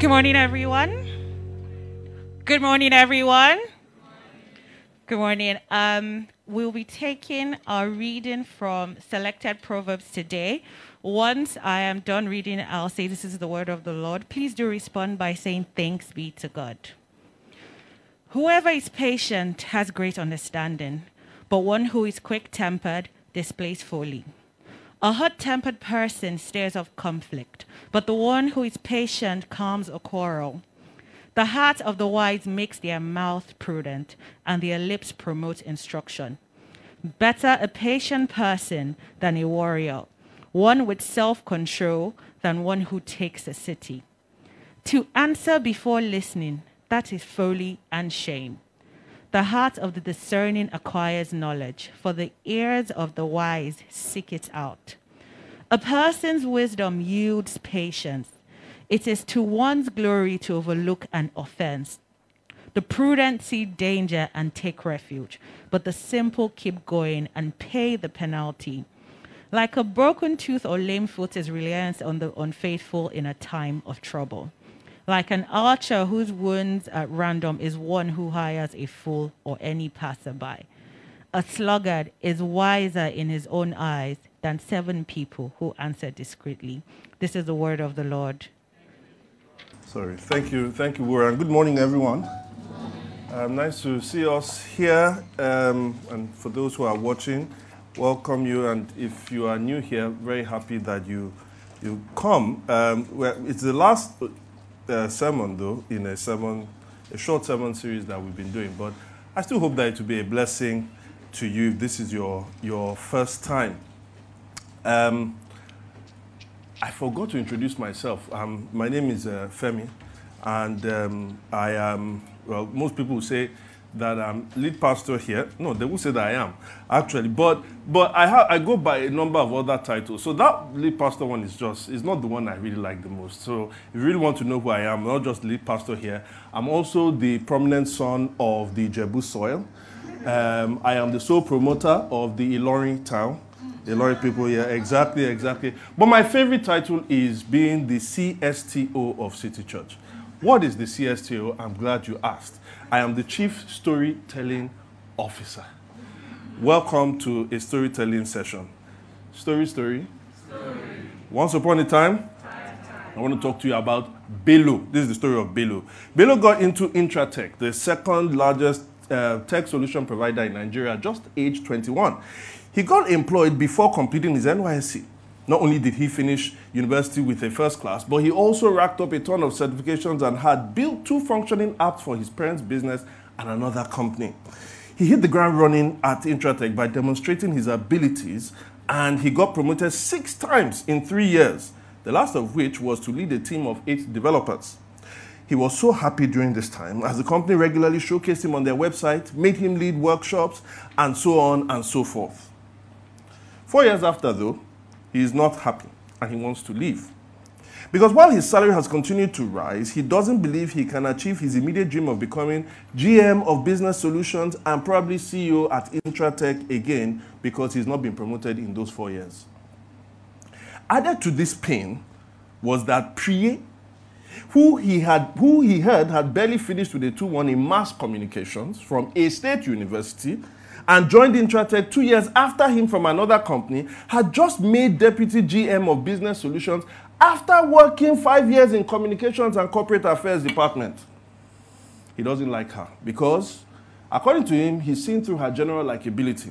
Good morning, everyone. Good morning, everyone. Good morning. Um, we'll be taking our reading from selected Proverbs today. Once I am done reading, I'll say, This is the word of the Lord. Please do respond by saying, Thanks be to God. Whoever is patient has great understanding, but one who is quick tempered displays folly. A hot tempered person stirs up conflict, but the one who is patient calms a quarrel. The heart of the wise makes their mouth prudent, and their lips promote instruction. Better a patient person than a warrior, one with self control than one who takes a city. To answer before listening, that is folly and shame. The heart of the discerning acquires knowledge, for the ears of the wise seek it out. A person's wisdom yields patience. It is to one's glory to overlook an offense. The prudent see danger and take refuge, but the simple keep going and pay the penalty. Like a broken tooth or lame foot is reliance on the unfaithful in a time of trouble. Like an archer whose wounds at random is one who hires a fool or any passerby. A sluggard is wiser in his own eyes than seven people who answer discreetly. This is the word of the Lord. Sorry. Thank you. Thank you, Warren. Good morning, everyone. Um, nice to see us here. Um, and for those who are watching, welcome you. And if you are new here, very happy that you you come. Um, well, it's the last uh, sermon, though, in a sermon, a short sermon series that we've been doing. But I still hope that it will be a blessing to you if this is your your first time. Um, I forgot to introduce myself. Um, my name is uh, Femi, and um, I am, well, most people say that I'm lead pastor here. No, they will say that I am, actually. But but I, ha- I go by a number of other titles. So that lead pastor one is just, is not the one I really like the most. So if you really want to know who I am, I'm not just lead pastor here. I'm also the prominent son of the Ijebu soil. Um, I am the sole promoter of the Ilorin town. Of people here, exactly, exactly. But my favorite title is being the CSTO of City Church. What is the CSTO? I'm glad you asked. I am the Chief Storytelling Officer. Welcome to a storytelling session. Story, story. story. Once upon a time, I want to talk to you about Bello. This is the story of Bello. Bello got into Intratech, the second largest uh, tech solution provider in Nigeria, just age 21. He got employed before completing his NYSC. Not only did he finish university with a first class, but he also racked up a ton of certifications and had built two functioning apps for his parents' business and another company. He hit the ground running at Intratech by demonstrating his abilities, and he got promoted six times in three years, the last of which was to lead a team of eight developers. He was so happy during this time as the company regularly showcased him on their website, made him lead workshops, and so on and so forth. Four years after, though, he is not happy and he wants to leave. Because while his salary has continued to rise, he doesn't believe he can achieve his immediate dream of becoming GM of Business Solutions and probably CEO at Intratech again because he's not been promoted in those four years. Added to this pain was that Priye, who he, had, who he heard had barely finished with a 2 1 in mass communications from a state university and joined Intratech two years after him from another company, had just made deputy GM of business solutions after working five years in communications and corporate affairs department. He doesn't like her because, according to him, he's seen through her general likability.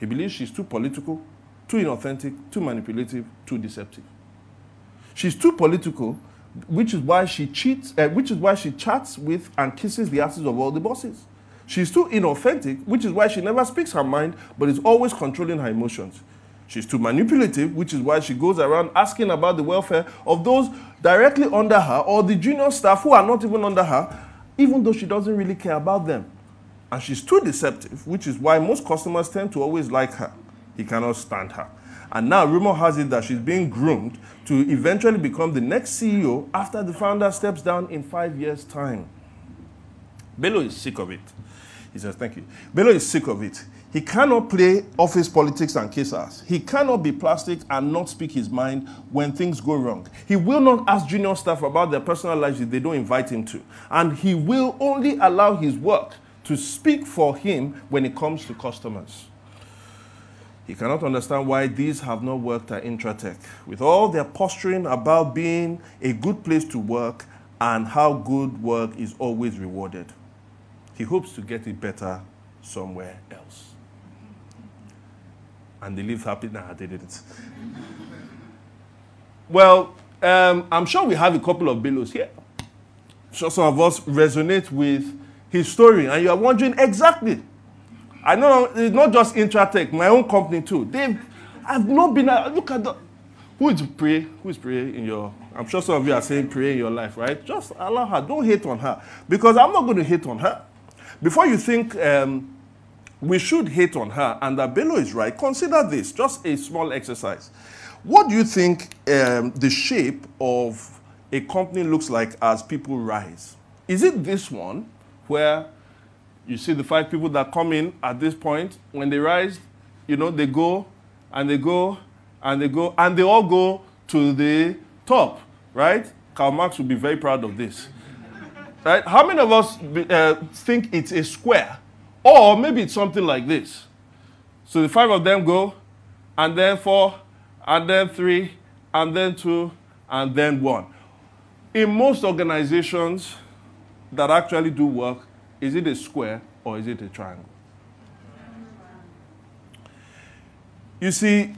He believes she's too political, too inauthentic, too manipulative, too deceptive. She's too political, which is why she cheats, uh, which is why she chats with and kisses the asses of all the bosses. She's too inauthentic, which is why she never speaks her mind, but is always controlling her emotions. She's too manipulative, which is why she goes around asking about the welfare of those directly under her or the junior staff who are not even under her, even though she doesn't really care about them. And she's too deceptive, which is why most customers tend to always like her. He cannot stand her. And now rumor has it that she's being groomed to eventually become the next CEO after the founder steps down in five years' time. Bello is sick of it. He says, Thank you. Bello is sick of it. He cannot play office politics and kiss ass. He cannot be plastic and not speak his mind when things go wrong. He will not ask junior staff about their personal lives if they don't invite him to. And he will only allow his work to speak for him when it comes to customers. He cannot understand why these have not worked at Intratech. With all their posturing about being a good place to work and how good work is always rewarded, he hopes to get it better somewhere else. And they live happy. Nah, they didn't. well, um, I'm sure we have a couple of Bellos here. sure some of us resonate with his story, and you are wondering exactly I know it's not just Intratech, my own company too. They've, I've not been, look at the, who is pray? Who is pray in your, I'm sure some of you are saying pray in your life, right? Just allow her. Don't hate on her. Because I'm not going to hate on her. Before you think um, we should hate on her and that Bello is right, consider this, just a small exercise. What do you think um, the shape of a company looks like as people rise? Is it this one where you see the five people that come in at this point, when they rise, you know, they go and they go and they go and they all go to the top, right? Karl Marx would be very proud of this. Right? How many of us uh, think it's a square? Or maybe it's something like this. So the five of them go, and then four, and then three, and then two, and then one. In most organizations that actually do work, is it a square or is it a triangle? You see,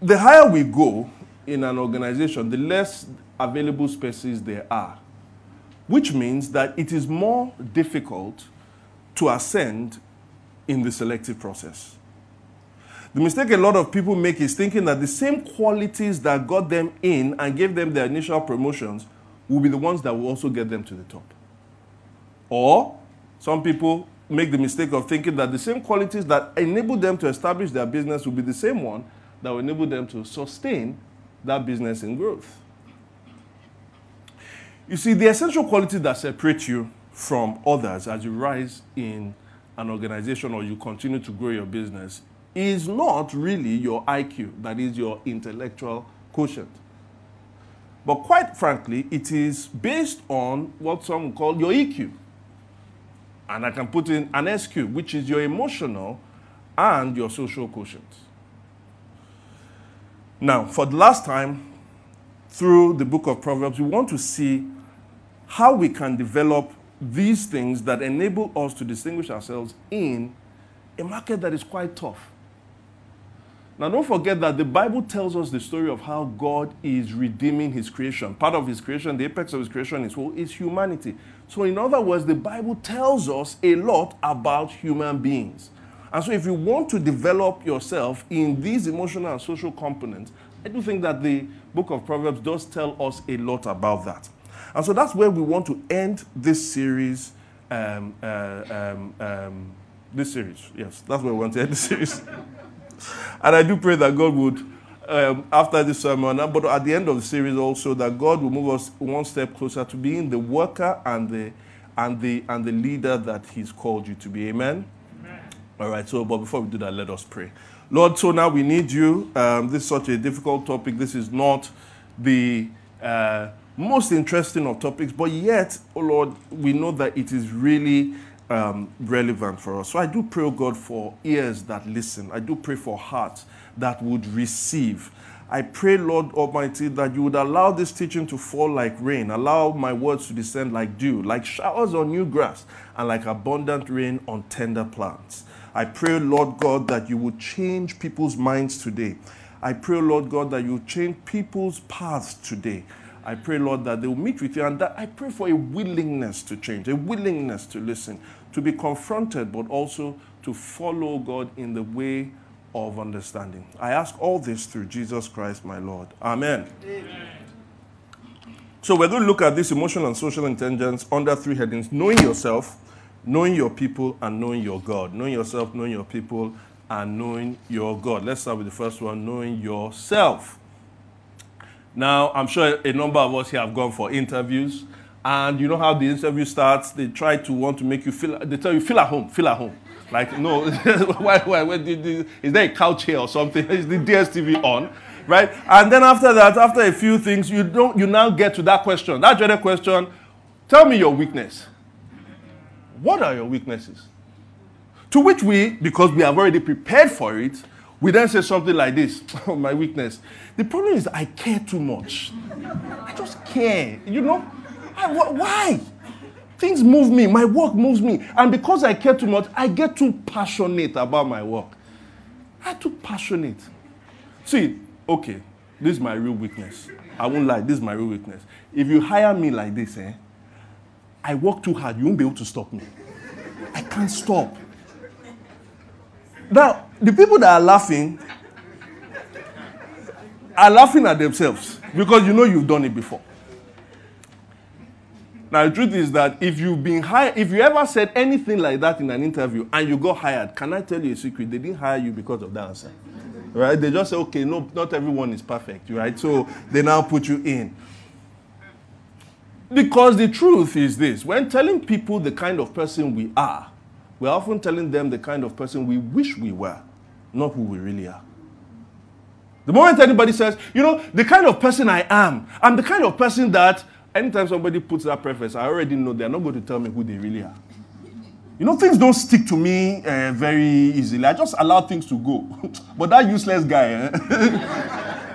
the higher we go in an organization, the less available spaces there are, which means that it is more difficult to ascend in the selective process. The mistake a lot of people make is thinking that the same qualities that got them in and gave them their initial promotions will be the ones that will also get them to the top. Or some people make the mistake of thinking that the same qualities that enable them to establish their business will be the same one that will enable them to sustain that business in growth. You see, the essential quality that separates you from others as you rise in an organization or you continue to grow your business is not really your IQ, that is your intellectual quotient. But quite frankly, it is based on what some call your EQ. And I can put in an SQ, which is your emotional and your social quotient. Now, for the last time, through the book of Proverbs, we want to see how we can develop these things that enable us to distinguish ourselves in a market that is quite tough. Now, don't forget that the Bible tells us the story of how God is redeeming his creation. Part of his creation, the apex of his creation is, well, is humanity. So, in other words, the Bible tells us a lot about human beings. And so, if you want to develop yourself in these emotional and social components, I do think that the book of Proverbs does tell us a lot about that. And so, that's where we want to end this series. Um, uh, um, um, this series, yes, that's where we want to end the series. and I do pray that God would, um, after this sermon, but at the end of the series also, that God will move us one step closer to being the worker and the and the and the leader that He's called you to be. Amen. Amen. All right. So, but before we do that, let us pray. Lord, so now we need you. Um, this is such a difficult topic. This is not the uh, most interesting of topics, but yet, oh Lord, we know that it is really um, relevant for us. So I do pray, oh God, for ears that listen. I do pray for hearts that would receive. I pray, Lord Almighty, that you would allow this teaching to fall like rain, allow my words to descend like dew, like showers on new grass, and like abundant rain on tender plants. I pray, Lord God, that you would change people's minds today. I pray, Lord God, that you change people's paths today. I pray, Lord, that they will meet with you and that I pray for a willingness to change, a willingness to listen, to be confronted, but also to follow God in the way of understanding. I ask all this through Jesus Christ, my Lord. Amen. Amen. So, we're going to look at this emotional and social intelligence under three headings knowing yourself, knowing your people, and knowing your God. Knowing yourself, knowing your people, and knowing your God. Let's start with the first one knowing yourself. Now, I'm sure a number of us here have gone for interviews, and you know how the interview starts? They try to want to make you feel, they tell you, feel at home, feel at home. Like, no, why, why, why, is there a couch here or something? Is the DSTV on? Right? And then after that, after a few things, you don't you now get to that question. That dreaded question, tell me your weakness. What are your weaknesses? To which we, because we have already prepared for it, we then say something like this oh, my weakness. The problem is, I care too much. I just care. You know? I, wh- why? Things move me. My work moves me. And because I care too much, I get too passionate about my work. I'm too passionate. See, okay, this is my real weakness. I won't lie, this is my real weakness. If you hire me like this, eh, I work too hard, you won't be able to stop me. I can't stop. Now, the people that are laughing are laughing at themselves because you know you've done it before. Now, the truth is that if you've been hired, if you ever said anything like that in an interview and you got hired, can I tell you a secret? They didn't hire you because of that answer. Right? They just say, okay, no, not everyone is perfect, right? So they now put you in. Because the truth is this when telling people the kind of person we are, we're often telling them the kind of person we wish we were, not who we really are. The moment anybody says, you know, the kind of person I am, I'm the kind of person that anytime somebody puts that preface, I already know they're not going to tell me who they really are. You know, things don't stick to me uh, very easily. I just allow things to go. but that useless guy, eh?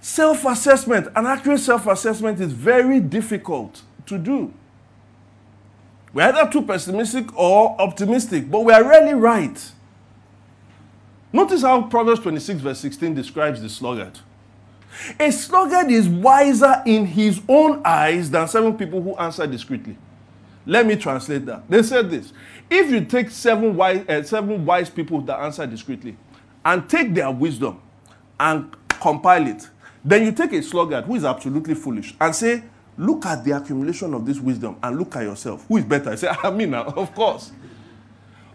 self assessment, an accurate self assessment is very difficult to do. We're either too pessimistic or optimistic, but we are rarely right. Notice how Proverbs 26, verse 16 describes the sluggard. A sluggard is wiser in his own eyes than seven people who answer discreetly. Let me translate that. They said this If you take seven wise, uh, seven wise people that answer discreetly and take their wisdom and compile it, then you take a sluggard who is absolutely foolish and say, Look at the accumulation of this wisdom and look at yourself. Who is better? I say, I mean, of course.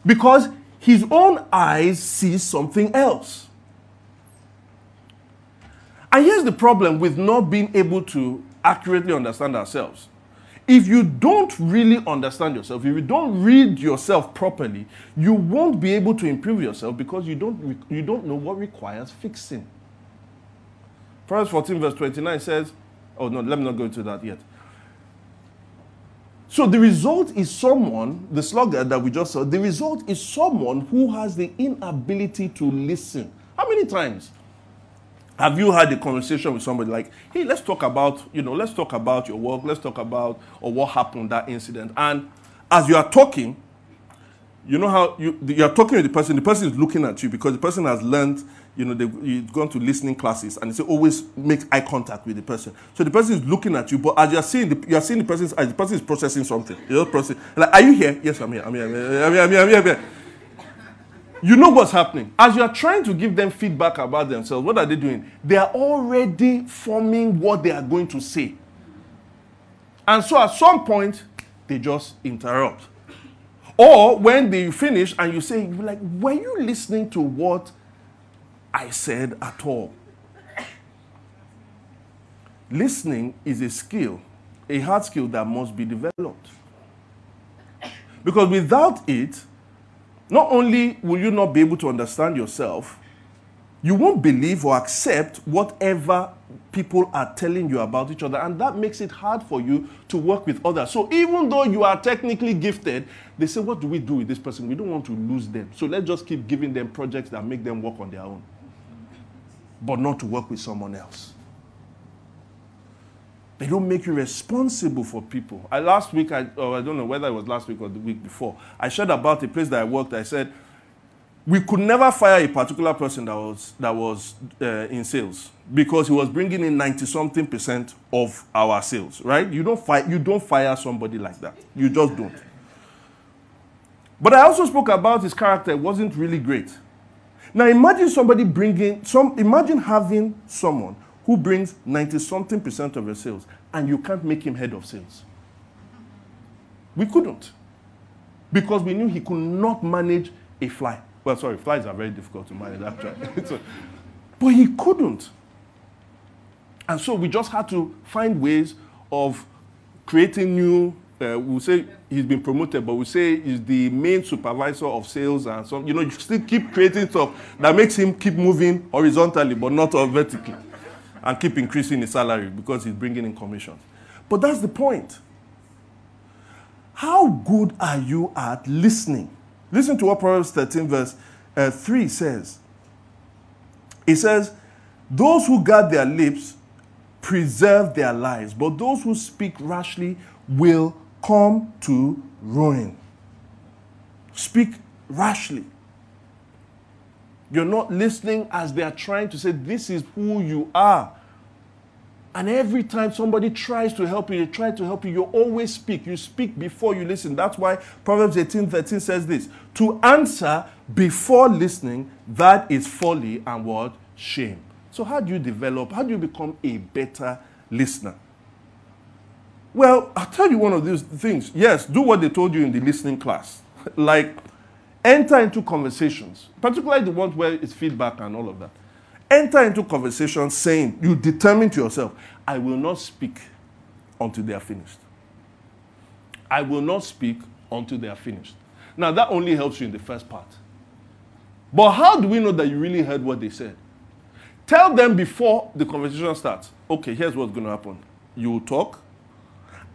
Because his own eyes see something else. And here's the problem with not being able to accurately understand ourselves. If you don't really understand yourself, if you don't read yourself properly, you won't be able to improve yourself because you don't, you don't know what requires fixing. Proverbs 14, verse 29 says, Oh, no, let me not go into that yet. So the result is someone, the sluggard that we just saw, the result is someone who has the inability to listen. How many times have you had a conversation with somebody like, hey, let's talk about, you know, let's talk about your work, let's talk about or what happened that incident. And as you are talking, you know how you you're talking with the person, the person is looking at you because the person has learned you know, they've gone to listening classes and they always make eye contact with the person. So the person is looking at you, but as you're seeing the you're seeing the person's eyes, the person is processing something. You're processing. Like, are you here? Yes, I'm here. I'm here. I'm here. I'm here. I'm here. I'm here. You know what's happening. As you are trying to give them feedback about themselves, what are they doing? They are already forming what they are going to say. And so at some point, they just interrupt. Or when they finish and you say, like, were you listening to what I said at all. Listening is a skill, a hard skill that must be developed. Because without it, not only will you not be able to understand yourself, you won't believe or accept whatever people are telling you about each other, and that makes it hard for you to work with others. So, even though you are technically gifted, they say, What do we do with this person? We don't want to lose them. So, let's just keep giving them projects that make them work on their own but not to work with someone else. They don't make you responsible for people. I, last week, I, oh, I don't know whether it was last week or the week before, I shared about a place that I worked. I said, we could never fire a particular person that was, that was uh, in sales because he was bringing in 90 something percent of our sales, right? You don't, fire, you don't fire somebody like that. You just don't. But I also spoke about his character it wasn't really great. Now imagine somebody bringing some imagine having someone who brings 90 something percent of your sales and you can't make him head of sales. We couldn't. Because we knew he could not manage a fly. Well, sorry, flies are very difficult to manage actually. so, but he couldn't. And so we just had to find ways of creating new uh, we'll say he's been promoted, but we'll say he's the main supervisor of sales and so you know you still keep creating stuff that makes him keep moving horizontally but not vertically, and keep increasing his salary because he's bringing in commissions. But that's the point. How good are you at listening? Listen to what Proverbs 13 verse uh, 3 says. It says, "Those who guard their lips preserve their lives, but those who speak rashly will come to ruin. Speak rashly. You're not listening as they are trying to say, This is who you are. And every time somebody tries to help you, they try to help you, you always speak. You speak before you listen. That's why Proverbs 18 13 says this To answer before listening, that is folly and what? Shame. So, how do you develop? How do you become a better listener? Well, I'll tell you one of these things. Yes, do what they told you in the listening class. like, enter into conversations, particularly the ones where it's feedback and all of that. Enter into conversations saying, you determine to yourself, I will not speak until they are finished. I will not speak until they are finished. Now, that only helps you in the first part. But how do we know that you really heard what they said? Tell them before the conversation starts, okay, here's what's going to happen. You will talk,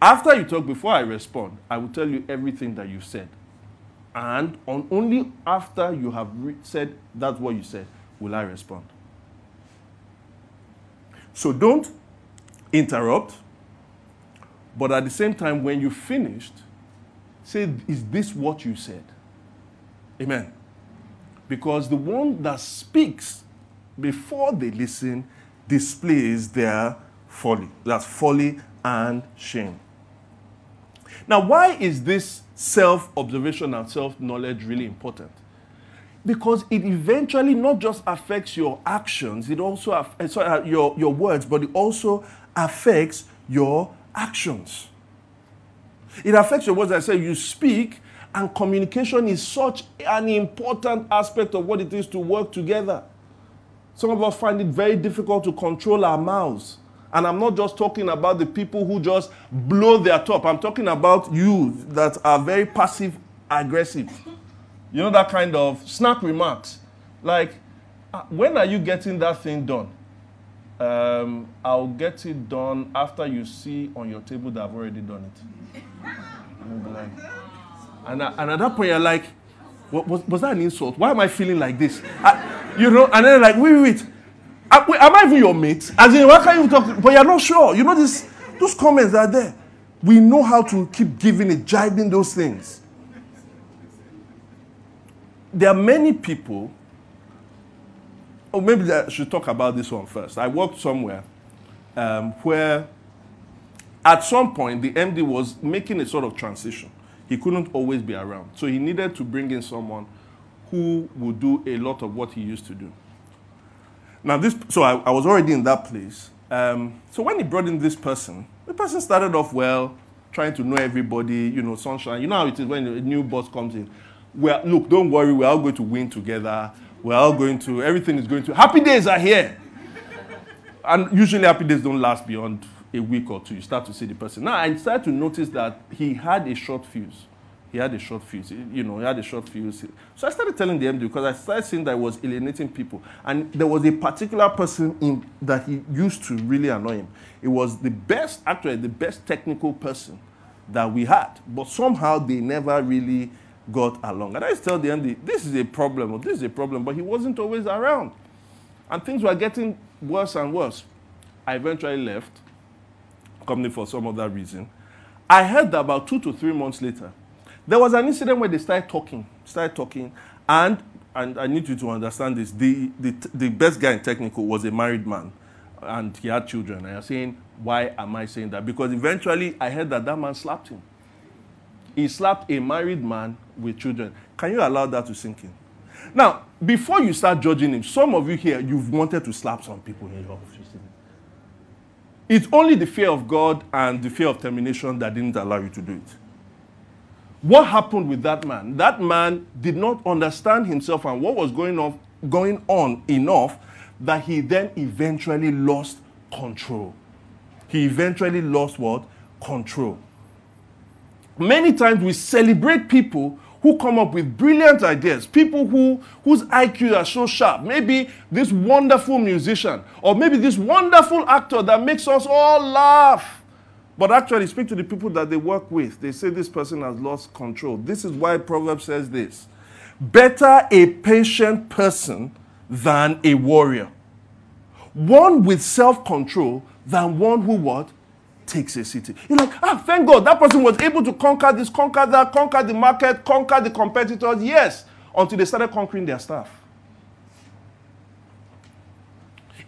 after you talk, before I respond, I will tell you everything that you said. And on only after you have said that's what you said will I respond. So don't interrupt, but at the same time, when you finished, say, Is this what you said? Amen. Because the one that speaks before they listen displays their folly. That's folly and shame. Now, why is this self observation and self knowledge really important? Because it eventually not just affects your actions, it also affects sorry, uh, your, your words, but it also affects your actions. It affects your words. I say you speak, and communication is such an important aspect of what it is to work together. Some of us find it very difficult to control our mouths. And I'm not just talking about the people who just blow their top. I'm talking about you that are very passive aggressive. You know, that kind of snap remarks. Like, uh, when are you getting that thing done? Um, I'll get it done after you see on your table that I've already done it. And, and at that point, you're like, was, was that an insult? Why am I feeling like this? I, you know, and then like, wait, wait, wait. Am I even your mate? As in, why can't you talk? But you're not sure. You know, this, those comments are there. We know how to keep giving it, jibing those things. There are many people, or maybe I should talk about this one first. I worked somewhere um, where at some point the MD was making a sort of transition. He couldn't always be around. So he needed to bring in someone who would do a lot of what he used to do. Now, this, so I, I was already in that place. Um, so when he brought in this person, the person started off well, trying to know everybody, you know, sunshine. You know how it is when a new boss comes in. Well, look, don't worry, we're all going to win together. We're all going to, everything is going to, happy days are here. and usually happy days don't last beyond a week or two. You start to see the person. Now, I started to notice that he had a short fuse he had a short fuse. You know, he had a short fuse. So I started telling the MD because I started seeing that I was alienating people. And there was a particular person in, that he used to really annoy him. It was the best, actually, the best technical person that we had. But somehow they never really got along. And I used to tell the MD, this is a problem, or this is a problem. But he wasn't always around. And things were getting worse and worse. I eventually left company for some other reason. I heard that about two to three months later, there was an incident where they started talking, started talking, and and I need you to understand this. The, the, the best guy in technical was a married man, and he had children. And you're saying, why am I saying that? Because eventually I heard that that man slapped him. he slapped a married man with children. Can you allow that to sink in? Now, before you start judging him, some of you here, you've wanted to slap some people in your office. It's only the fear of God and the fear of termination that didn't allow you to do it. What happened with that man? That man did not understand himself and what was going on, going on enough that he then eventually lost control. He eventually lost what? Control. Many times we celebrate people who come up with brilliant ideas, people who, whose IQ are so sharp. Maybe this wonderful musician, or maybe this wonderful actor that makes us all laugh. But actually, speak to the people that they work with. They say this person has lost control. This is why Proverbs says this Better a patient person than a warrior. One with self control than one who what? takes a city. You're like, ah, thank God that person was able to conquer this, conquer that, conquer the market, conquer the competitors. Yes, until they started conquering their staff.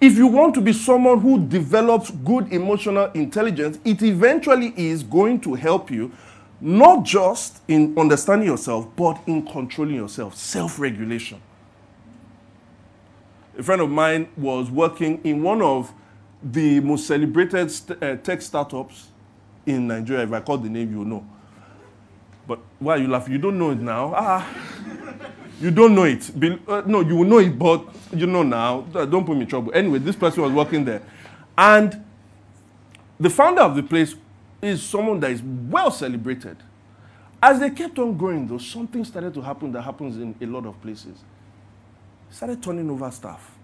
If you want to be someone who develops good emotional intelligence, it eventually is going to help you not just in understanding yourself, but in controlling yourself, self regulation. A friend of mine was working in one of the most celebrated st- uh, tech startups in Nigeria. If I call the name, you know. But why are you laughing? You don't know it now. Ah, you don't know it. Be- uh, no, you will know it, but you know now. Don't put me in trouble. Anyway, this person was working there. And the founder of the place is someone that is well celebrated. As they kept on growing, though, something started to happen that happens in a lot of places. Started turning over staff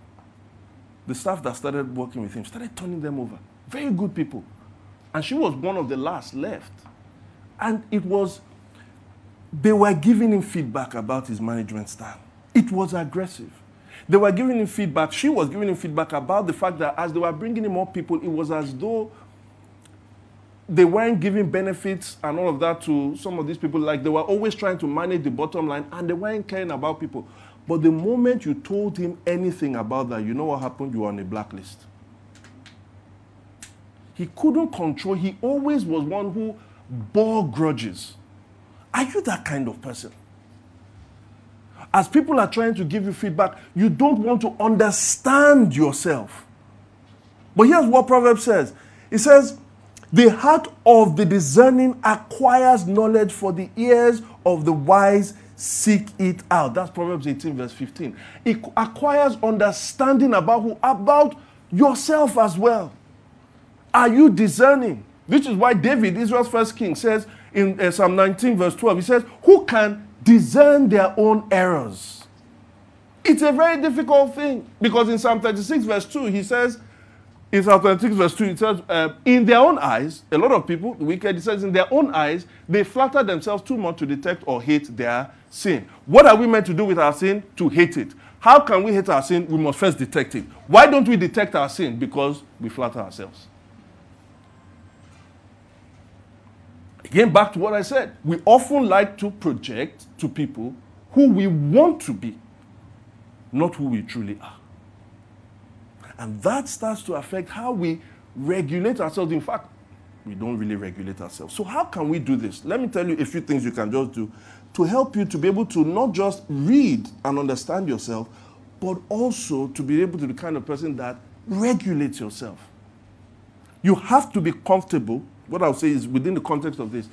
the staff that started working with him started turning them over. Very good people. And she was one of the last left. And it was, they were giving him feedback about his management style. It was aggressive. They were giving him feedback. She was giving him feedback about the fact that as they were bringing in more people, it was as though they weren't giving benefits and all of that to some of these people. Like they were always trying to manage the bottom line and they weren't caring about people. But the moment you told him anything about that, you know what happened? You were on a blacklist. He couldn't control, he always was one who bore grudges. Are you that kind of person? As people are trying to give you feedback, you don't want to understand yourself. But here's what Proverbs says it says, The heart of the discerning acquires knowledge, for the ears of the wise seek it out. That's Proverbs 18, verse 15. It acquires understanding about who? About yourself as well. Are you discerning? This is why David, Israel's first king, says in uh, Psalm 19, verse 12, he says, Who can discern their own errors? It's a very difficult thing because in Psalm 36, verse 2, he says, in Psalm 26, verse 2, it says, uh, In their own eyes, a lot of people, the wicked, it says, in their own eyes, they flatter themselves too much to detect or hate their sin. What are we meant to do with our sin? To hate it. How can we hate our sin? We must first detect it. Why don't we detect our sin? Because we flatter ourselves. Again, back to what I said. We often like to project to people who we want to be, not who we truly are. And that starts to affect how we regulate ourselves. In fact, we don't really regulate ourselves. So, how can we do this? Let me tell you a few things you can just do to help you to be able to not just read and understand yourself, but also to be able to be the kind of person that regulates yourself. You have to be comfortable. What I'll say is within the context of this,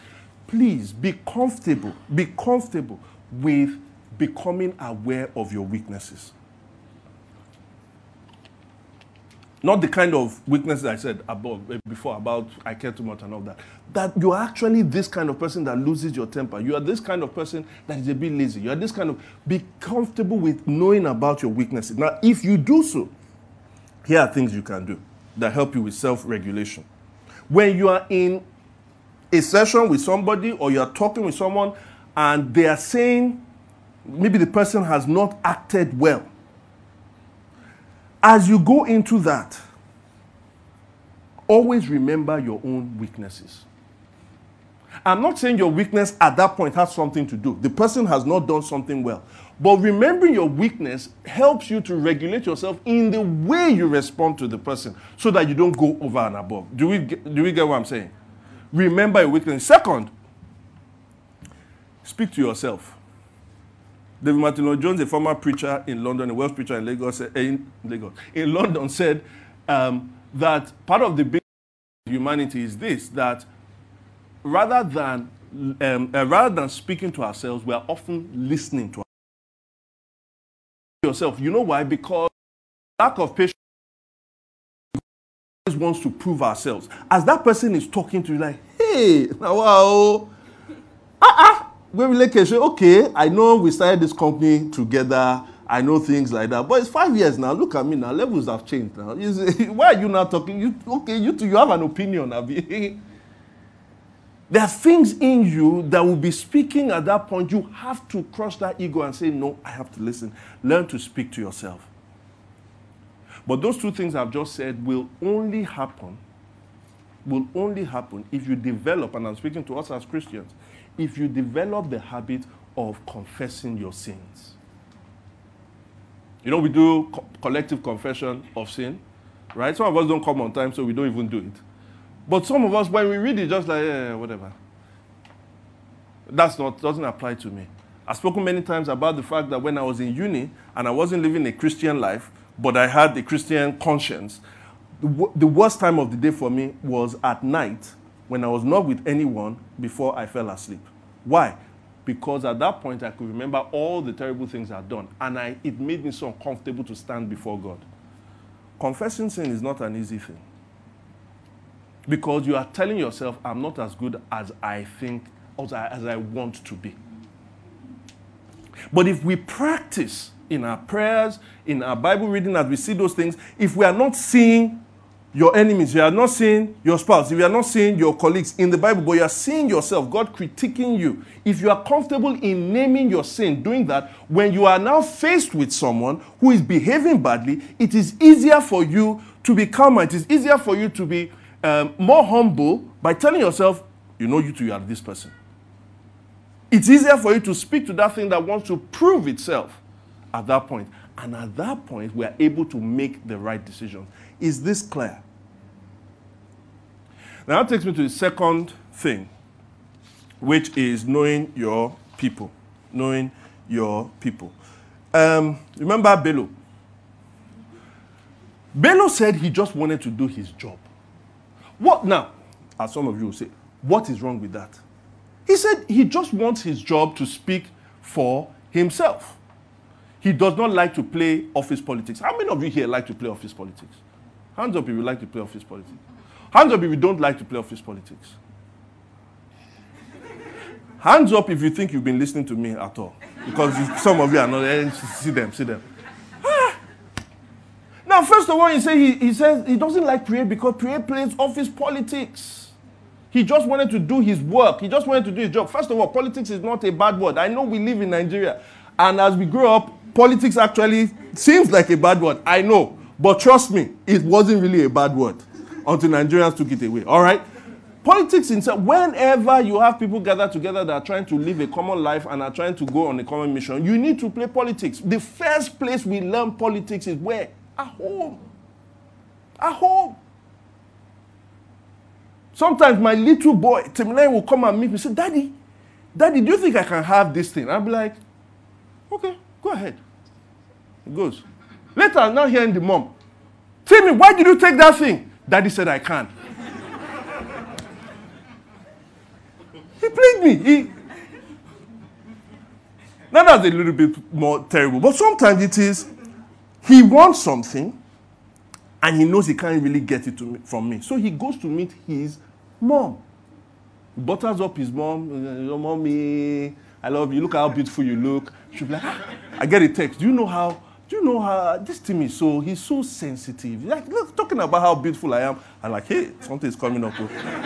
please be comfortable. Be comfortable with becoming aware of your weaknesses. Not the kind of weaknesses I said above eh, before about I care too much and all that. That you're actually this kind of person that loses your temper. You are this kind of person that is a bit lazy. You are this kind of be comfortable with knowing about your weaknesses. Now, if you do so, here are things you can do that help you with self-regulation. When you are in a session with somebody or you are talking with someone and they are saying maybe the person has not acted well as you go into that, always remember your own weaknesses. I'm not saying your weakness at that point has something to do. The person has not done something well. But remembering your weakness helps you to regulate yourself in the way you respond to the person so that you don't go over and above. Do we get, do we get what I'm saying? Remember your weakness. Second, speak to yourself. David Martyn Lloyd-Jones, a former preacher in London, a Welsh preacher in Lagos, eh, in, Lagos, in London, said um, that part of the big humanity is this: that rather than um, uh, rather than speaking to ourselves, we are often listening to yourself. You know why? Because lack of patience wants to prove ourselves. As that person is talking to you, like, hey, wow, ah ah, when we like say, okay, I know we started this company together. I know things like that, but it's five years now. Look at me now. Levels have changed now. why are you not talking? You okay? You you have an opinion, Abi. There are things in you that will be speaking at that point. You have to crush that ego and say, No, I have to listen. Learn to speak to yourself. But those two things I've just said will only happen, will only happen if you develop, and I'm speaking to us as Christians, if you develop the habit of confessing your sins. You know, we do co- collective confession of sin, right? Some of us don't come on time, so we don't even do it. But some of us, when we read it, just like, yeah, whatever. That's not, doesn't apply to me. I've spoken many times about the fact that when I was in uni and I wasn't living a Christian life, but I had a Christian conscience, the, w- the worst time of the day for me was at night when I was not with anyone before I fell asleep. Why? Because at that point I could remember all the terrible things I'd done, and I, it made me so uncomfortable to stand before God. Confessing sin is not an easy thing. Because you are telling yourself, I'm not as good as I think, as I, as I want to be. But if we practice in our prayers, in our Bible reading, as we see those things, if we are not seeing your enemies, you are not seeing your spouse, if you are not seeing your colleagues in the Bible, but you are seeing yourself, God critiquing you, if you are comfortable in naming your sin, doing that, when you are now faced with someone who is behaving badly, it is easier for you to be calmer. It is easier for you to be um, more humble by telling yourself, you know, you two are this person. It's easier for you to speak to that thing that wants to prove itself at that point. And at that point, we are able to make the right decision. Is this clear? Now, that takes me to the second thing, which is knowing your people. Knowing your people. Um, remember Bello? Bello said he just wanted to do his job. What now? As some of you will say, what is wrong with that? He said he just wants his job to speak for himself. He does not like to play office politics. How many of you here like to play office politics? Hands up if you like to play office politics. Hands up if you don't like to play office politics. Hands up if you think you've been listening to me at all. Because some of you are not. Eh, see them, see them. Now, first of all, he, say he, he says he doesn't like Priye because Priye plays office politics. He just wanted to do his work. He just wanted to do his job. First of all, politics is not a bad word. I know we live in Nigeria. And as we grow up, politics actually seems like a bad word. I know. But trust me, it wasn't really a bad word until Nigerians took it away. All right? Politics, in, whenever you have people gathered together that are trying to live a common life and are trying to go on a common mission, you need to play politics. The first place we learn politics is where? At home. At home. Sometimes my little boy, Timlay, will come and meet me say, Daddy, Daddy, do you think I can have this thing? I'll be like, Okay, go ahead. He goes. Later, I'm now hearing the mom. Timmy, why did you take that thing? Daddy said I can. he played me. He... Now that's a little bit more terrible. But sometimes it is he wants something and he knows he can't really get it me, from me. So he goes to meet his mom. He butters up his mom. Your mommy, I love you. Look how beautiful you look. She'll be like, ah, I get a text. Do you know how? Do you know how this team is so? He's so sensitive. Like look, talking about how beautiful I am. I'm like, hey, is coming up.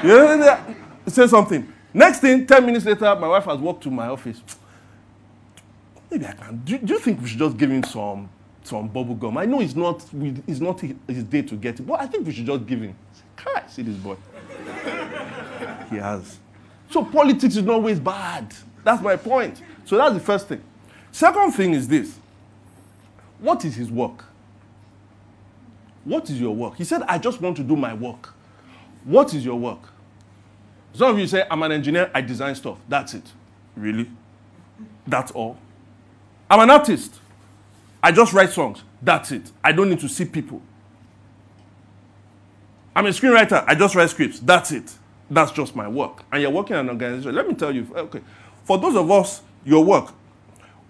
yeah, say something. Next thing, ten minutes later, my wife has walked to my office. Maybe I can. Do, do you think we should just give him some some bubble gum? I know it's not it's not his day to get it, but I think we should just give him. Kai, see this boy. he has. So politics is not always bad. That's my point. So that's the first thing. Second thing is this what is his work? What is your work? He said, I just want to do my work. What is your work? Some of you say, I'm an engineer, I design stuff. That's it. Really? That's all. I'm an artist. I just write songs. That's it. I don't need to see people. I'm a screenwriter. I just write scripts. That's it. That's just my work. And you're working in an organization. Let me tell you, okay, for those of us, your work,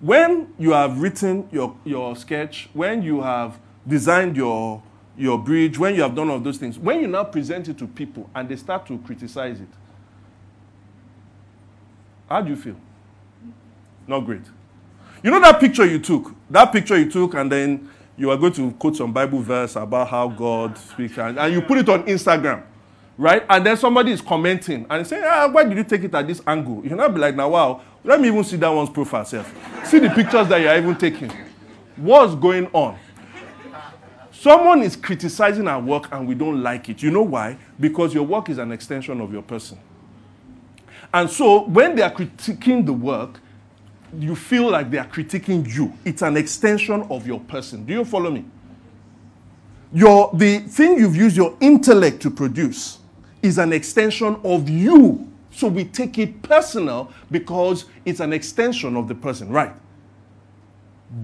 when you have written your, your sketch, when you have designed your, your bridge, when you have done all those things, when you now present it to people and they start to criticize it, how do you feel? Not great. You know that picture you took? That picture you took, and then you are going to quote some Bible verse about how God speaks, and, and you put it on Instagram, right? And then somebody is commenting and saying, ah, why did you take it at this angle? You cannot be like, now, wow, let me even see that one's profile self. See the pictures that you're even taking. What's going on? Someone is criticizing our work and we don't like it. You know why? Because your work is an extension of your person. And so when they are critiquing the work, you feel like they are critiquing you. It's an extension of your person. Do you follow me? Your, the thing you've used your intellect to produce is an extension of you. So we take it personal because it's an extension of the person, right?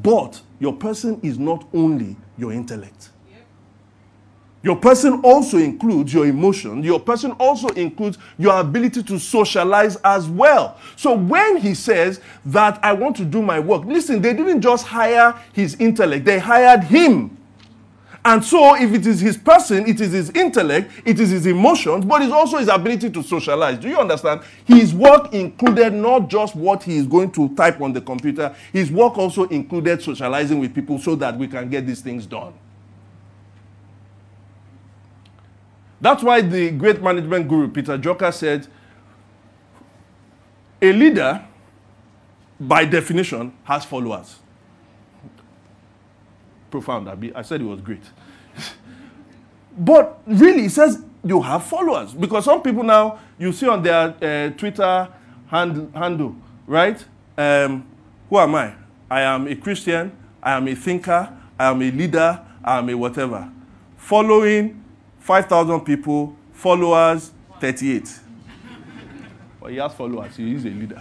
But your person is not only your intellect. Your person also includes your emotion. Your person also includes your ability to socialize as well. So when he says that I want to do my work, listen, they didn't just hire his intellect, they hired him. And so, if it is his person, it is his intellect, it is his emotions, but it's also his ability to socialize. Do you understand? His work included not just what he is going to type on the computer, his work also included socializing with people so that we can get these things done. That's why the great management guru Peter Drucker said a leader, by definition, has followers. Profound. I said it was great. but really, he says you have followers. Because some people now, you see on their uh, Twitter hand, handle, right? Um, who am I? I am a Christian, I am a thinker, I am a leader, I am a whatever. Following 5,000 people, followers 38. But he has followers, he is a leader.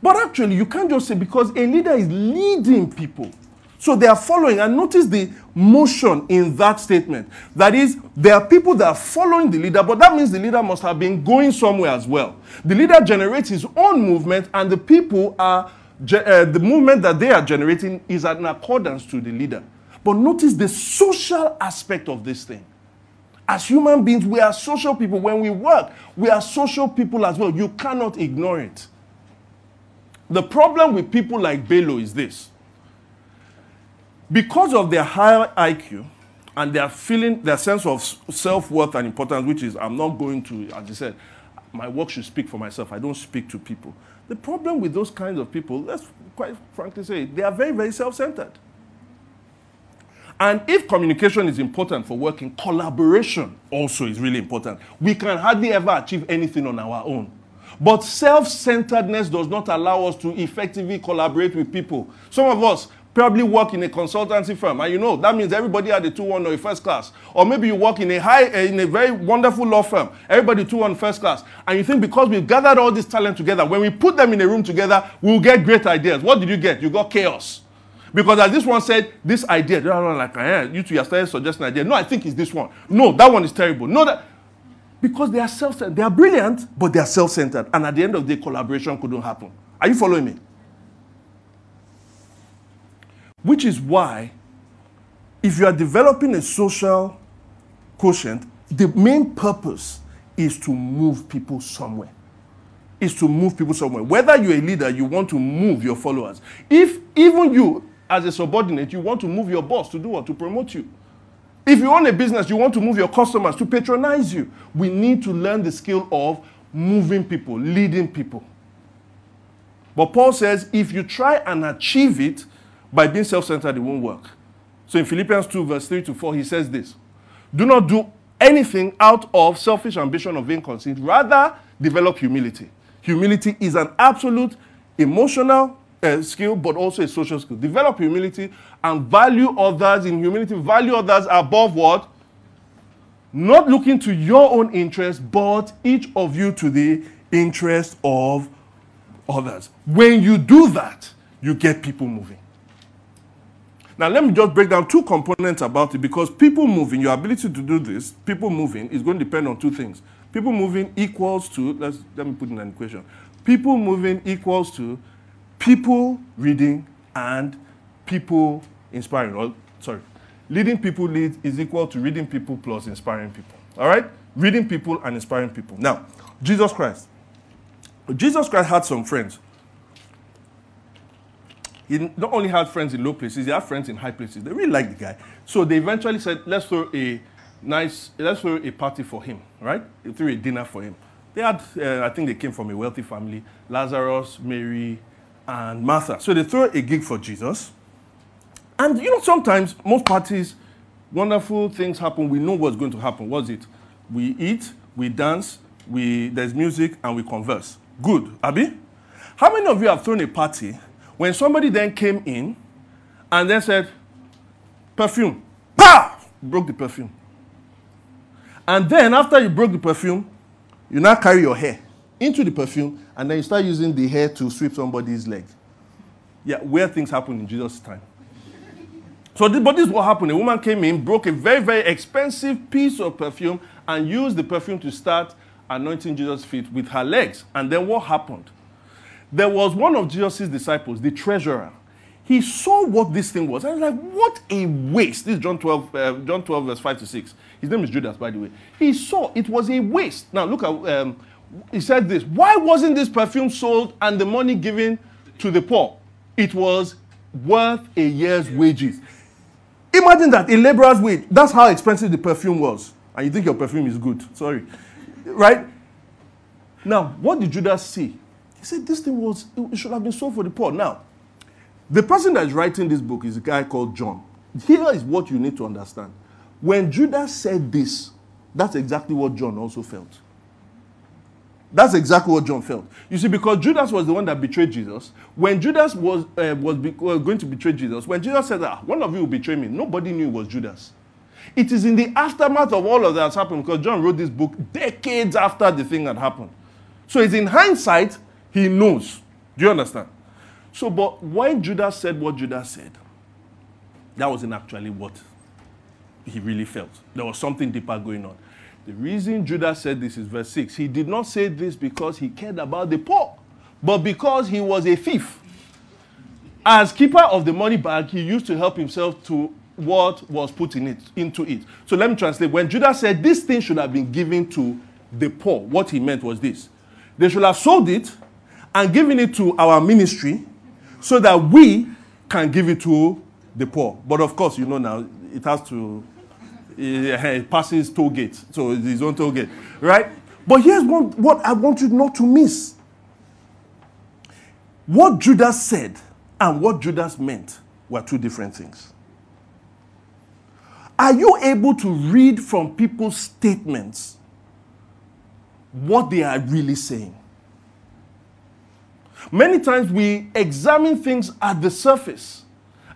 But actually, you can't just say because a leader is leading people. So they are following, and notice the motion in that statement. That is, there are people that are following the leader, but that means the leader must have been going somewhere as well. The leader generates his own movement, and the people are, uh, the movement that they are generating is in accordance to the leader. But notice the social aspect of this thing. As human beings, we are social people. When we work, we are social people as well. You cannot ignore it. The problem with people like Bello is this because of their higher IQ and their feeling, their sense of self worth and importance, which is, I'm not going to, as you said, my work should speak for myself. I don't speak to people. The problem with those kinds of people, let's quite frankly say, they are very, very self centered. And if communication is important for working, collaboration also is really important. We can hardly ever achieve anything on our own. But self centeredness does not allow us to effectively collaborate with people. Some of us probably work in a consultancy firm, and you know that means everybody had a 2 1 or a first class. Or maybe you work in a high, in a very wonderful law firm, everybody 2 1 first class. And you think because we've gathered all this talent together, when we put them in a room together, we'll get great ideas. What did you get? You got chaos. Because as this one said, this idea, the other like, eh, you two are starting suggesting idea. No, I think it's this one. No, that one is terrible. No, that because they are self-centered. They are brilliant, but they are self-centered. And at the end of the day, collaboration couldn't happen. Are you following me? Which is why, if you are developing a social quotient, the main purpose is to move people somewhere. Is to move people somewhere. Whether you're a leader, you want to move your followers. If even you, as a subordinate, you want to move your boss to do what? To promote you. If you own a business, you want to move your customers to patronize you. We need to learn the skill of moving people, leading people. But Paul says if you try and achieve it by being self centered, it won't work. So in Philippians 2, verse 3 to 4, he says this Do not do anything out of selfish ambition or vain conceit, rather, develop humility. Humility is an absolute emotional, uh, skill, but also a social skill. Develop humility and value others in humility. Value others above what? Not looking to your own interest, but each of you to the interest of others. When you do that, you get people moving. Now, let me just break down two components about it because people moving, your ability to do this, people moving, is going to depend on two things. People moving equals to, let's, let me put in an equation. People moving equals to people reading and people inspiring. Or, sorry, leading people lead is equal to reading people plus inspiring people. All right? Reading people and inspiring people. Now, Jesus Christ. Jesus Christ had some friends he not only had friends in low places, he had friends in high places. They really liked the guy. So they eventually said, let's throw a nice, let's throw a party for him, right? They threw a dinner for him. They had, uh, I think they came from a wealthy family, Lazarus, Mary, and Martha. So they throw a gig for Jesus. And you know, sometimes most parties, wonderful things happen. We know what's going to happen. What's it? We eat, we dance, we, there's music, and we converse. Good, Abby? How many of you have thrown a party when somebody then came in and then said, perfume, pa, broke the perfume. And then after you broke the perfume, you now carry your hair into the perfume and then you start using the hair to sweep somebody's leg. Yeah, where things happen in Jesus' time. So, this, but this is what happened. A woman came in, broke a very, very expensive piece of perfume, and used the perfume to start anointing Jesus' feet with her legs. And then what happened? There was one of Jesus' disciples, the treasurer. He saw what this thing was. And was like, what a waste. This is John 12, uh, John 12, verse 5 to 6. His name is Judas, by the way. He saw it was a waste. Now, look at, um, he said this Why wasn't this perfume sold and the money given to the poor? It was worth a year's wages. Imagine that, a laborer's wage. That's how expensive the perfume was. And you think your perfume is good. Sorry. Right? Now, what did Judas see? He said this thing was, it should have been sold for the poor. Now, the person that is writing this book is a guy called John. Here is what you need to understand. When Judas said this, that's exactly what John also felt. That's exactly what John felt. You see, because Judas was the one that betrayed Jesus. When Judas was, uh, was be- uh, going to betray Jesus, when Jesus said, ah, one of you will betray me, nobody knew it was Judas. It is in the aftermath of all of that has happened because John wrote this book decades after the thing had happened. So it's in hindsight he knows. Do you understand? So, but when Judas said what Judas said, that wasn't actually what he really felt. There was something deeper going on. The reason Judas said this is verse 6. He did not say this because he cared about the poor, but because he was a thief. As keeper of the money bag, he used to help himself to what was put in it, into it. So let me translate. When Judas said this thing should have been given to the poor, what he meant was this. They should have sold it and giving it to our ministry so that we can give it to the poor. But of course, you know now, it has to, Eh, eh, it passes toll gate. So it's his own toll gate, right? But here's what, what I want you not to miss. What Judas said and what Judas meant were two different things. Are you able to read from people's statements what they are really saying? Many times we examine things at the surface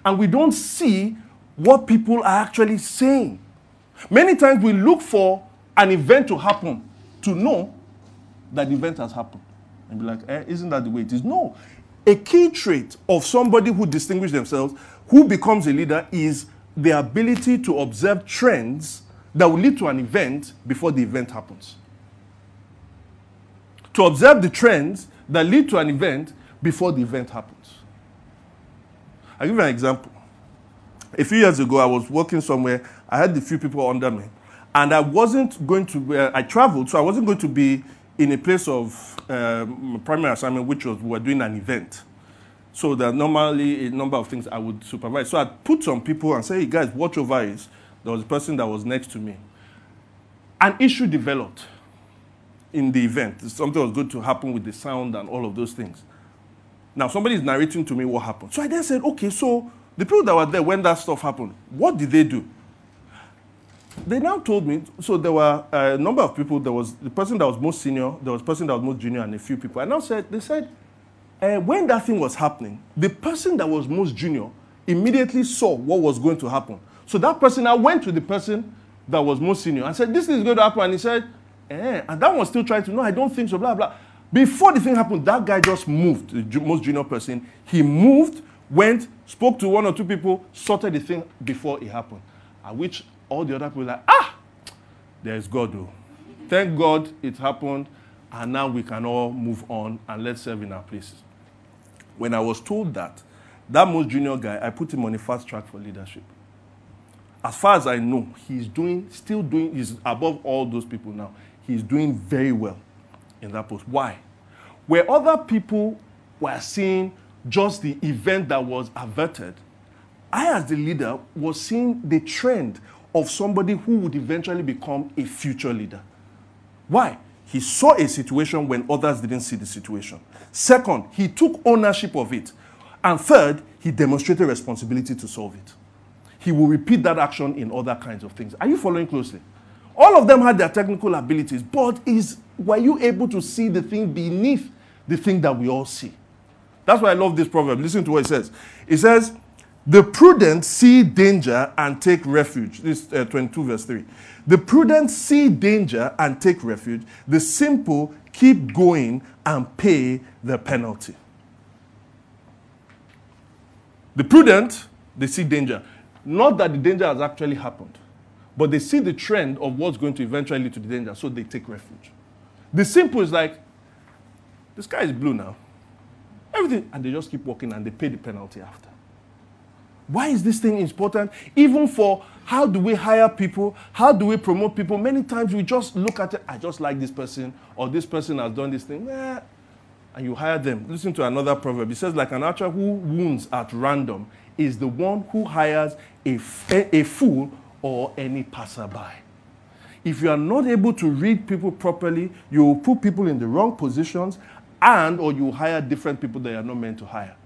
and we don't see what people are actually saying. Many times we look for an event to happen to know that the event has happened. And be like, eh, isn't that the way it is? No. A key trait of somebody who distinguishes themselves, who becomes a leader, is the ability to observe trends that will lead to an event before the event happens. To observe the trends that lead to an event before the event happens. I'll give you an example. A few years ago, I was working somewhere. I had a few people under me. And I wasn't going to, uh, I traveled, so I wasn't going to be in a place of um, primary assignment, which was we were doing an event. So there are normally a number of things I would supervise. So I'd put some people and say, hey guys, watch over this. There was a person that was next to me. An issue developed in the event. Something was going to happen with the sound and all of those things. Now, somebody is narrating to me what happened. So I then said, okay, so the people that were there when that stuff happened, what did they do? They now told me, so there were a number of people. There was the person that was most senior, there was person that was most junior, and a few people. And now said, they said, uh, when that thing was happening, the person that was most junior immediately saw what was going to happen. So that person now went to the person that was most senior and said, this is going to happen. And he said, Eh, and that one still trying to, no, I don't think so, blah, blah. Before the thing happened, that guy just moved, the most junior person. He moved, went, spoke to one or two people, sorted the thing before it happened. At which all the other people like, ah, there's God though. Thank God it happened, and now we can all move on and let's serve in our places. When I was told that, that most junior guy, I put him on a fast track for leadership. As far as I know, he's doing, still doing, he's above all those people now. He's doing very well in that post. Why? Where other people were seeing just the event that was averted, I, as the leader, was seeing the trend of somebody who would eventually become a future leader. Why? He saw a situation when others didn't see the situation. Second, he took ownership of it. And third, he demonstrated responsibility to solve it. He will repeat that action in other kinds of things. Are you following closely? All of them had their technical abilities, but is were you able to see the thing beneath the thing that we all see? That's why I love this proverb. Listen to what it says. It says, The prudent see danger and take refuge. This uh, 22 verse 3. The prudent see danger and take refuge. The simple keep going and pay the penalty. The prudent, they see danger. Not that the danger has actually happened, but they see the trend of what's going to eventually lead to the danger, so they take refuge. The simple is like, the sky is blue now. Everything, and they just keep walking and they pay the penalty after. Why is this thing important? Even for how do we hire people? How do we promote people? Many times we just look at it, I just like this person, or this person has done this thing. Eh, and you hire them. Listen to another proverb. It says, like an archer who wounds at random is the one who hires a, a fool or any passerby. If you are not able to read people properly, you will put people in the wrong positions and or you hire different people that you are not meant to hire.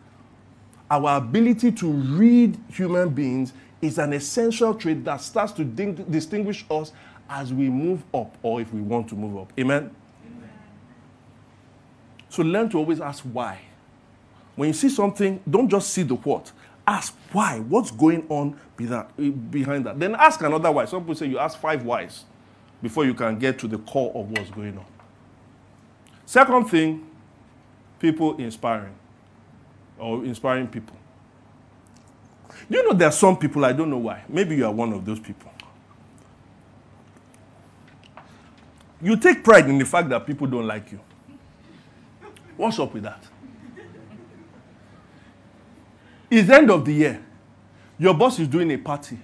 Our ability to read human beings is an essential trait that starts to ding- distinguish us as we move up or if we want to move up. Amen? Amen? So learn to always ask why. When you see something, don't just see the what. Ask why. What's going on behind that? Then ask another why. Some people say you ask five whys before you can get to the core of what's going on. Second thing, people inspiring or inspiring people. You know, there are some people, I don't know why. Maybe you are one of those people. You take pride in the fact that people don't like you. What's up with that? It's the end of the year. Your boss is doing a party.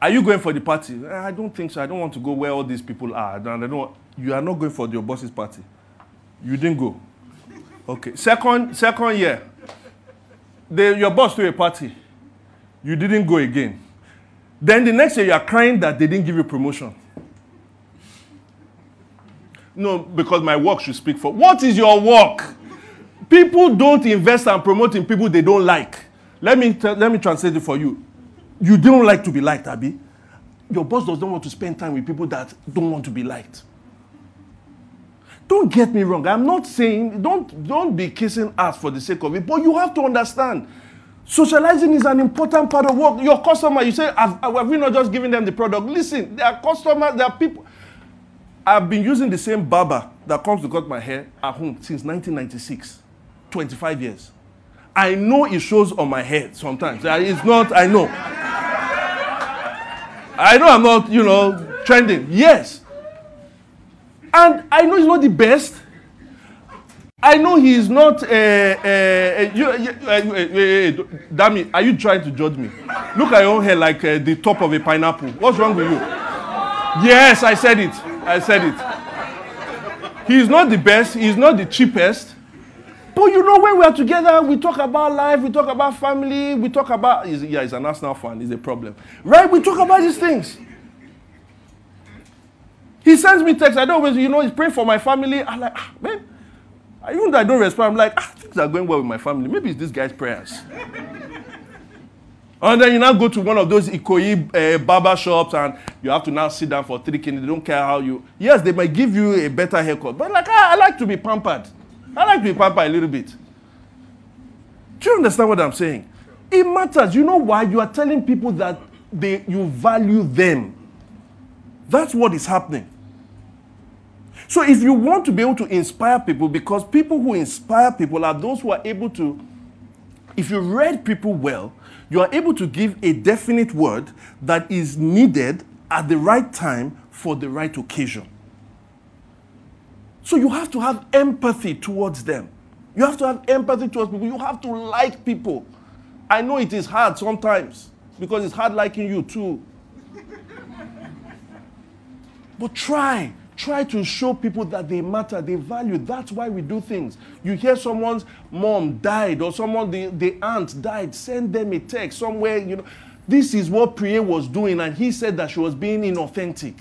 Are you going for the party? Eh, I don't think so. I don't want to go where all these people are. Don't, I don't, you are not going for your boss's party. You didn't go. Okay. Second, second year, your boss threw a party. You didn't go again. Then the next year, you are crying that they didn't give you promotion. No, because my work should speak for. What is your work? People don't invest and promote in people they don't like. Let me, t- let me translate it for you. You don't like to be liked, Abby. Your boss doesn't want to spend time with people that don't want to be liked. Don't get me wrong. I'm not saying don't don't be kissing ass for the sake of it, but you have to understand. Socializing is an important part of work. Your customer, you say, have, have we not just given them the product? Listen, there are customers, there are people. I've been using the same barber that comes to cut my hair at home since 1996, 25 years. I know it shows on my head sometimes. It's not, I know. I know I'm not, you know, trending. Yes. And I know he's not the best. I know he is not. Uh, uh, you, uh, damn it! Are you trying to judge me? Look at your own hair like uh, the top of a pineapple. What's wrong with you? Yes, I said it. I said it. He is not the best. He is not the cheapest. But you know, when we are together, we talk about life, we talk about family, we talk about. Yeah, he's an Arsenal fan. It's a problem, right? We talk about these things. He sends me texts. I don't always, you know, he's praying for my family. I'm like, ah, man. Even though I don't respond, I'm like, ah, things are going well with my family. Maybe it's this guy's prayers. and then you now go to one of those Ikoyi uh, barber shops and you have to now sit down for three kidneys. They don't care how you. Yes, they might give you a better haircut. But like, ah, I like to be pampered. I like to be pampered a little bit. Do you understand what I'm saying? It matters. You know why? You are telling people that they, you value them. That's what is happening. So if you want to be able to inspire people, because people who inspire people are those who are able to, if you read people well, you are able to give a definite word that is needed at the right time for the right occasion. So you have to have empathy towards them. You have to have empathy towards people. You have to like people. I know it is hard sometimes because it's hard liking you too. but try. Try to show people that they matter, they value. That's why we do things. You hear someone's mom died or someone, the, the aunt died, send them a text somewhere, you know. This is what Priye was doing, and he said that she was being inauthentic.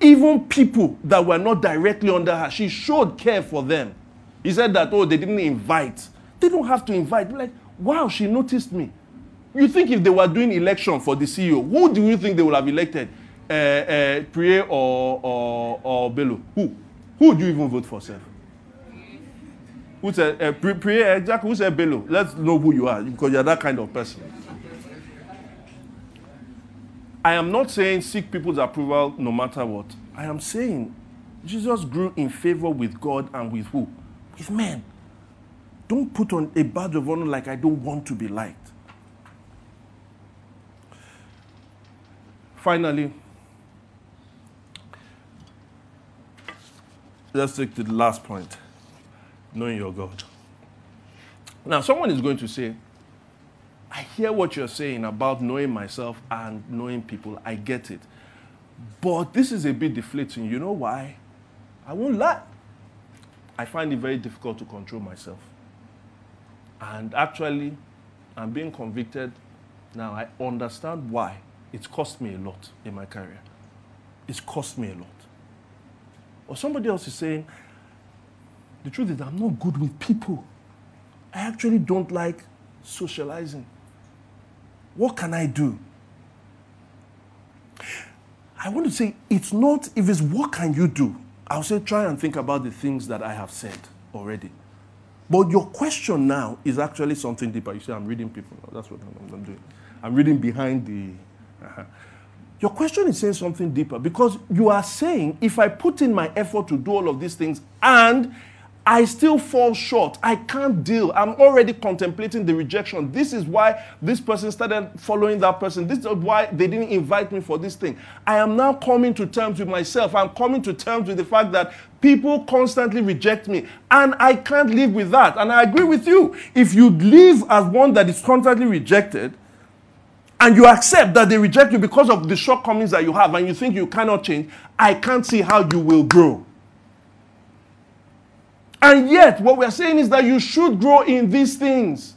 Even people that were not directly under her, she showed care for them. He said that, oh, they didn't invite. They don't have to invite. Like, wow, she noticed me. You think if they were doing election for the CEO, who do you think they would have elected? Uh, uh, or, or, or Bello? Who? Who would you even vote for, sir? Who said uh, Priye, exactly, who said Bello? Let's know who you are because you're that kind of person. I am not saying seek people's approval no matter what. I am saying Jesus grew in favor with God and with who? With men. Don't put on a badge of honor like I don't want to be liked. Finally, let's take the last point knowing your God. Now, someone is going to say, I hear what you're saying about knowing myself and knowing people. I get it. But this is a bit deflating. You know why? I won't lie. I find it very difficult to control myself. And actually, I'm being convicted now. I understand why it's cost me a lot in my career. It's cost me a lot. Or somebody else is saying, the truth is, I'm not good with people. I actually don't like socializing. What can I do? I want to say, it's not, if it's what can you do, I'll say try and think about the things that I have said already. But your question now is actually something deeper. You say, I'm reading people. That's what I'm, I'm doing. I'm reading behind the. Uh-huh. Your question is saying something deeper because you are saying if I put in my effort to do all of these things and I still fall short. I can't deal. I'm already contemplating the rejection. This is why this person started following that person. This is why they didn't invite me for this thing. I am now coming to terms with myself. I'm coming to terms with the fact that people constantly reject me. And I can't live with that. And I agree with you. If you live as one that is constantly rejected, and you accept that they reject you because of the shortcomings that you have and you think you cannot change, I can't see how you will grow. And yet, what we're saying is that you should grow in these things.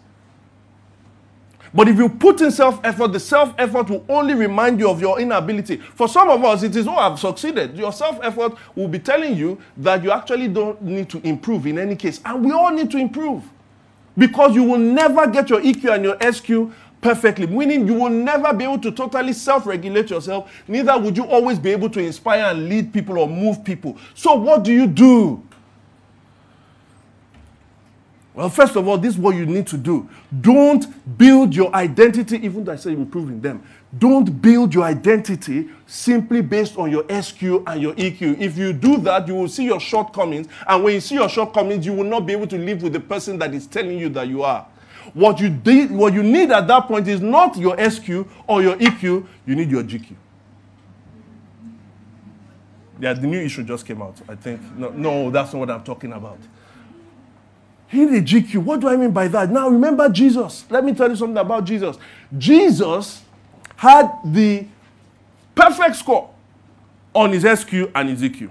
But if you put in self effort, the self effort will only remind you of your inability. For some of us, it is, oh, I've succeeded. Your self effort will be telling you that you actually don't need to improve in any case. And we all need to improve. Because you will never get your EQ and your SQ perfectly, meaning you will never be able to totally self regulate yourself, neither would you always be able to inspire and lead people or move people. So, what do you do? Well, first of all, this is what you need to do. Don't build your identity, even though I say improving them. Don't build your identity simply based on your SQ and your EQ. If you do that, you will see your shortcomings. And when you see your shortcomings, you will not be able to live with the person that is telling you that you are. What you, what you need at that point is not your SQ or your EQ, you need your GQ. Yeah, the new issue just came out. I think. No, no, that's not what I'm talking about. He a GQ. What do I mean by that? Now remember Jesus. Let me tell you something about Jesus. Jesus had the perfect score on his SQ and his EQ.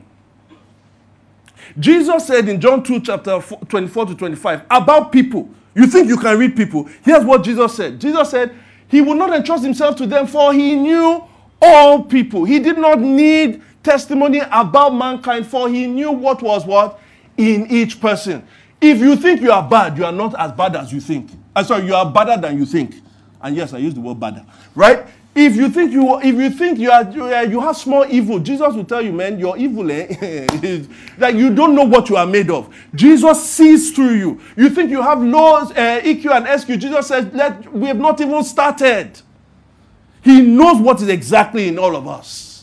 Jesus said in John 2, chapter 24 to 25, about people. You think you can read people? Here's what Jesus said Jesus said, He would not entrust Himself to them, for He knew all people. He did not need testimony about mankind, for He knew what was what in each person. If you think you are bad, you are not as bad as you think. I'm uh, sorry, you are badder than you think. And yes, I use the word badder, right? If you think you if you think you are you, have small evil, Jesus will tell you, man, your evil eh, that you don't know what you are made of. Jesus sees through you. You think you have low uh, EQ and SQ. Jesus says, "Let we have not even started." He knows what is exactly in all of us.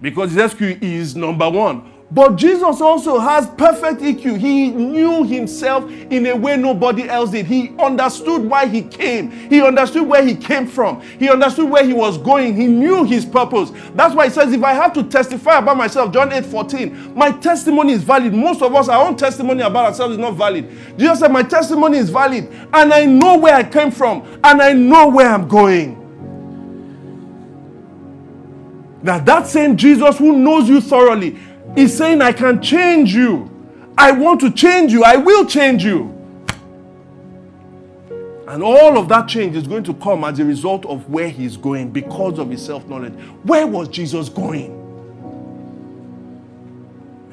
because his SQ is number one. But Jesus also has perfect EQ. He knew himself in a way nobody else did. He understood why he came. He understood where he came from. He understood where he was going. He knew his purpose. That's why he says, if I have to testify about myself, John 8 14, my testimony is valid. Most of us, our own testimony about ourselves is not valid. Jesus said, My testimony is valid, and I know where I came from, and I know where I'm going. Now, that same Jesus who knows you thoroughly, He's saying, I can change you. I want to change you. I will change you. And all of that change is going to come as a result of where he's going because of his self knowledge. Where was Jesus going?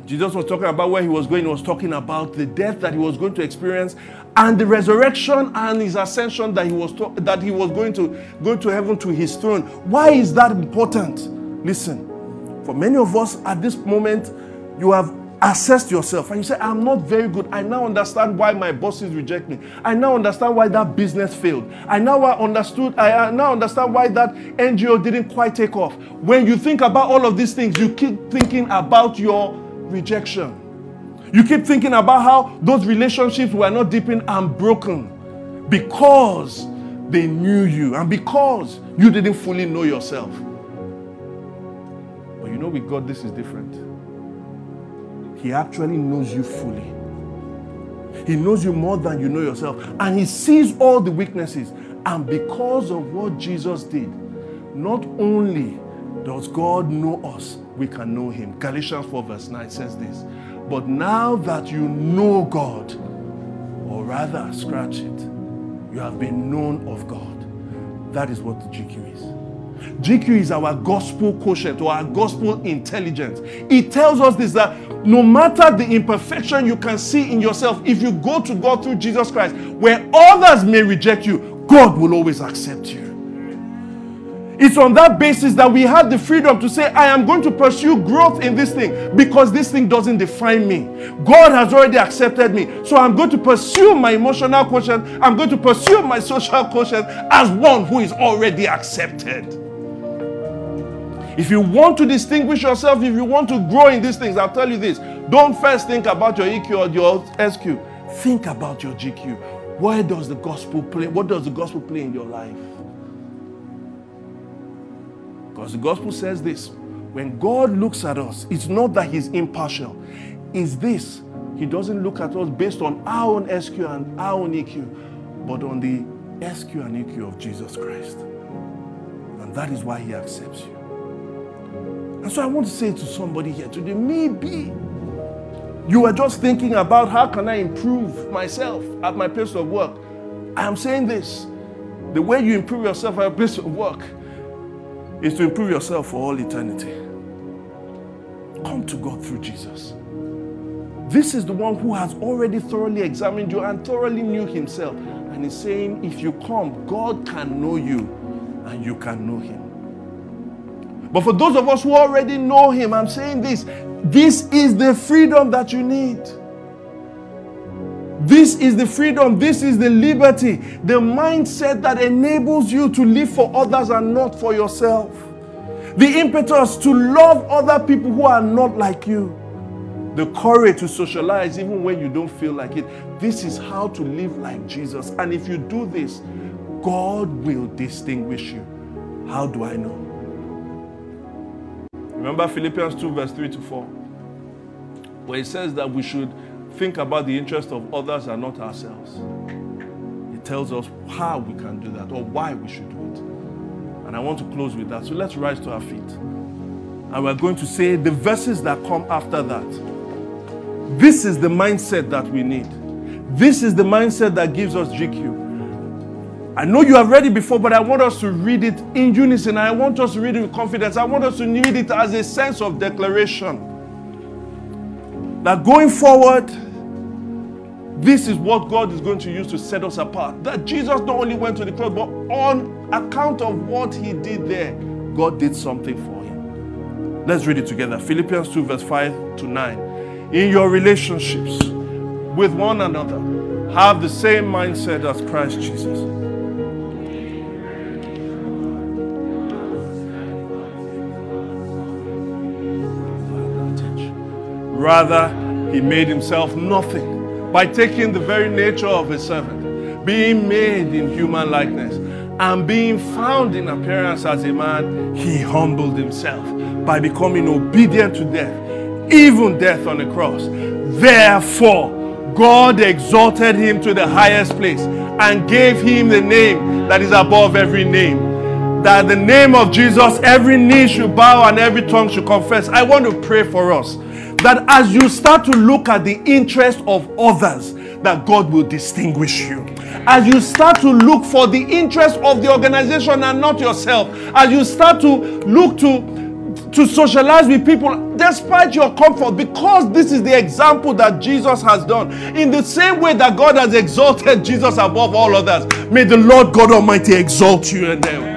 Jesus was talking about where he was going. He was talking about the death that he was going to experience and the resurrection and his ascension that he was to- that he was going to go to heaven to his throne. Why is that important? Listen. For many of us at this moment, you have assessed yourself and you say, I'm not very good. I now understand why my bosses reject me. I now understand why that business failed. I now understood, I now understand why that NGO didn't quite take off. When you think about all of these things, you keep thinking about your rejection. You keep thinking about how those relationships were not deepened and broken because they knew you and because you didn't fully know yourself. You know, with God, this is different. He actually knows you fully. He knows you more than you know yourself. And He sees all the weaknesses. And because of what Jesus did, not only does God know us, we can know Him. Galatians 4, verse 9 says this. But now that you know God, or rather, scratch it, you have been known of God. That is what the GQ is. GQ is our gospel quotient or our gospel intelligence. It tells us this that no matter the imperfection you can see in yourself, if you go to God through Jesus Christ, where others may reject you, God will always accept you. It's on that basis that we have the freedom to say, I am going to pursue growth in this thing because this thing doesn't define me. God has already accepted me. So I'm going to pursue my emotional quotient. I'm going to pursue my social quotient as one who is already accepted. If you want to distinguish yourself, if you want to grow in these things, I'll tell you this don't first think about your EQ or your SQ. Think about your GQ. Where does the gospel play? What does the gospel play in your life? Because the gospel says this when God looks at us, it's not that He's impartial, it's this. He doesn't look at us based on our own SQ and our own EQ, but on the SQ and EQ of Jesus Christ. And that is why He accepts you. And so I want to say to somebody here today, maybe you are just thinking about how can I improve myself at my place of work. I am saying this. The way you improve yourself at your place of work is to improve yourself for all eternity. Come to God through Jesus. This is the one who has already thoroughly examined you and thoroughly knew himself. And he's saying, if you come, God can know you and you can know him. But for those of us who already know Him, I'm saying this this is the freedom that you need. This is the freedom, this is the liberty, the mindset that enables you to live for others and not for yourself. The impetus to love other people who are not like you. The courage to socialize even when you don't feel like it. This is how to live like Jesus. And if you do this, God will distinguish you. How do I know? Remember Philippians 2, verse 3 to 4, where it says that we should think about the interest of others and not ourselves. It tells us how we can do that or why we should do it. And I want to close with that. So let's rise to our feet. And we're going to say the verses that come after that. This is the mindset that we need. This is the mindset that gives us GQ. I know you have read it before, but I want us to read it in unison. I want us to read it with confidence. I want us to read it as a sense of declaration. That going forward, this is what God is going to use to set us apart. That Jesus not only went to the cross, but on account of what he did there, God did something for him. Let's read it together. Philippians 2, verse 5 to 9. In your relationships with one another, have the same mindset as Christ Jesus Rather, he made himself nothing by taking the very nature of a servant, being made in human likeness, and being found in appearance as a man, he humbled himself by becoming obedient to death, even death on the cross. Therefore, God exalted him to the highest place and gave him the name that is above every name. That the name of Jesus, every knee should bow and every tongue should confess. I want to pray for us that as you start to look at the interest of others, that God will distinguish you. As you start to look for the interest of the organization and not yourself, as you start to look to to socialize with people despite your comfort because this is the example that Jesus has done. In the same way that God has exalted Jesus above all others, may the Lord God Almighty exalt you and them.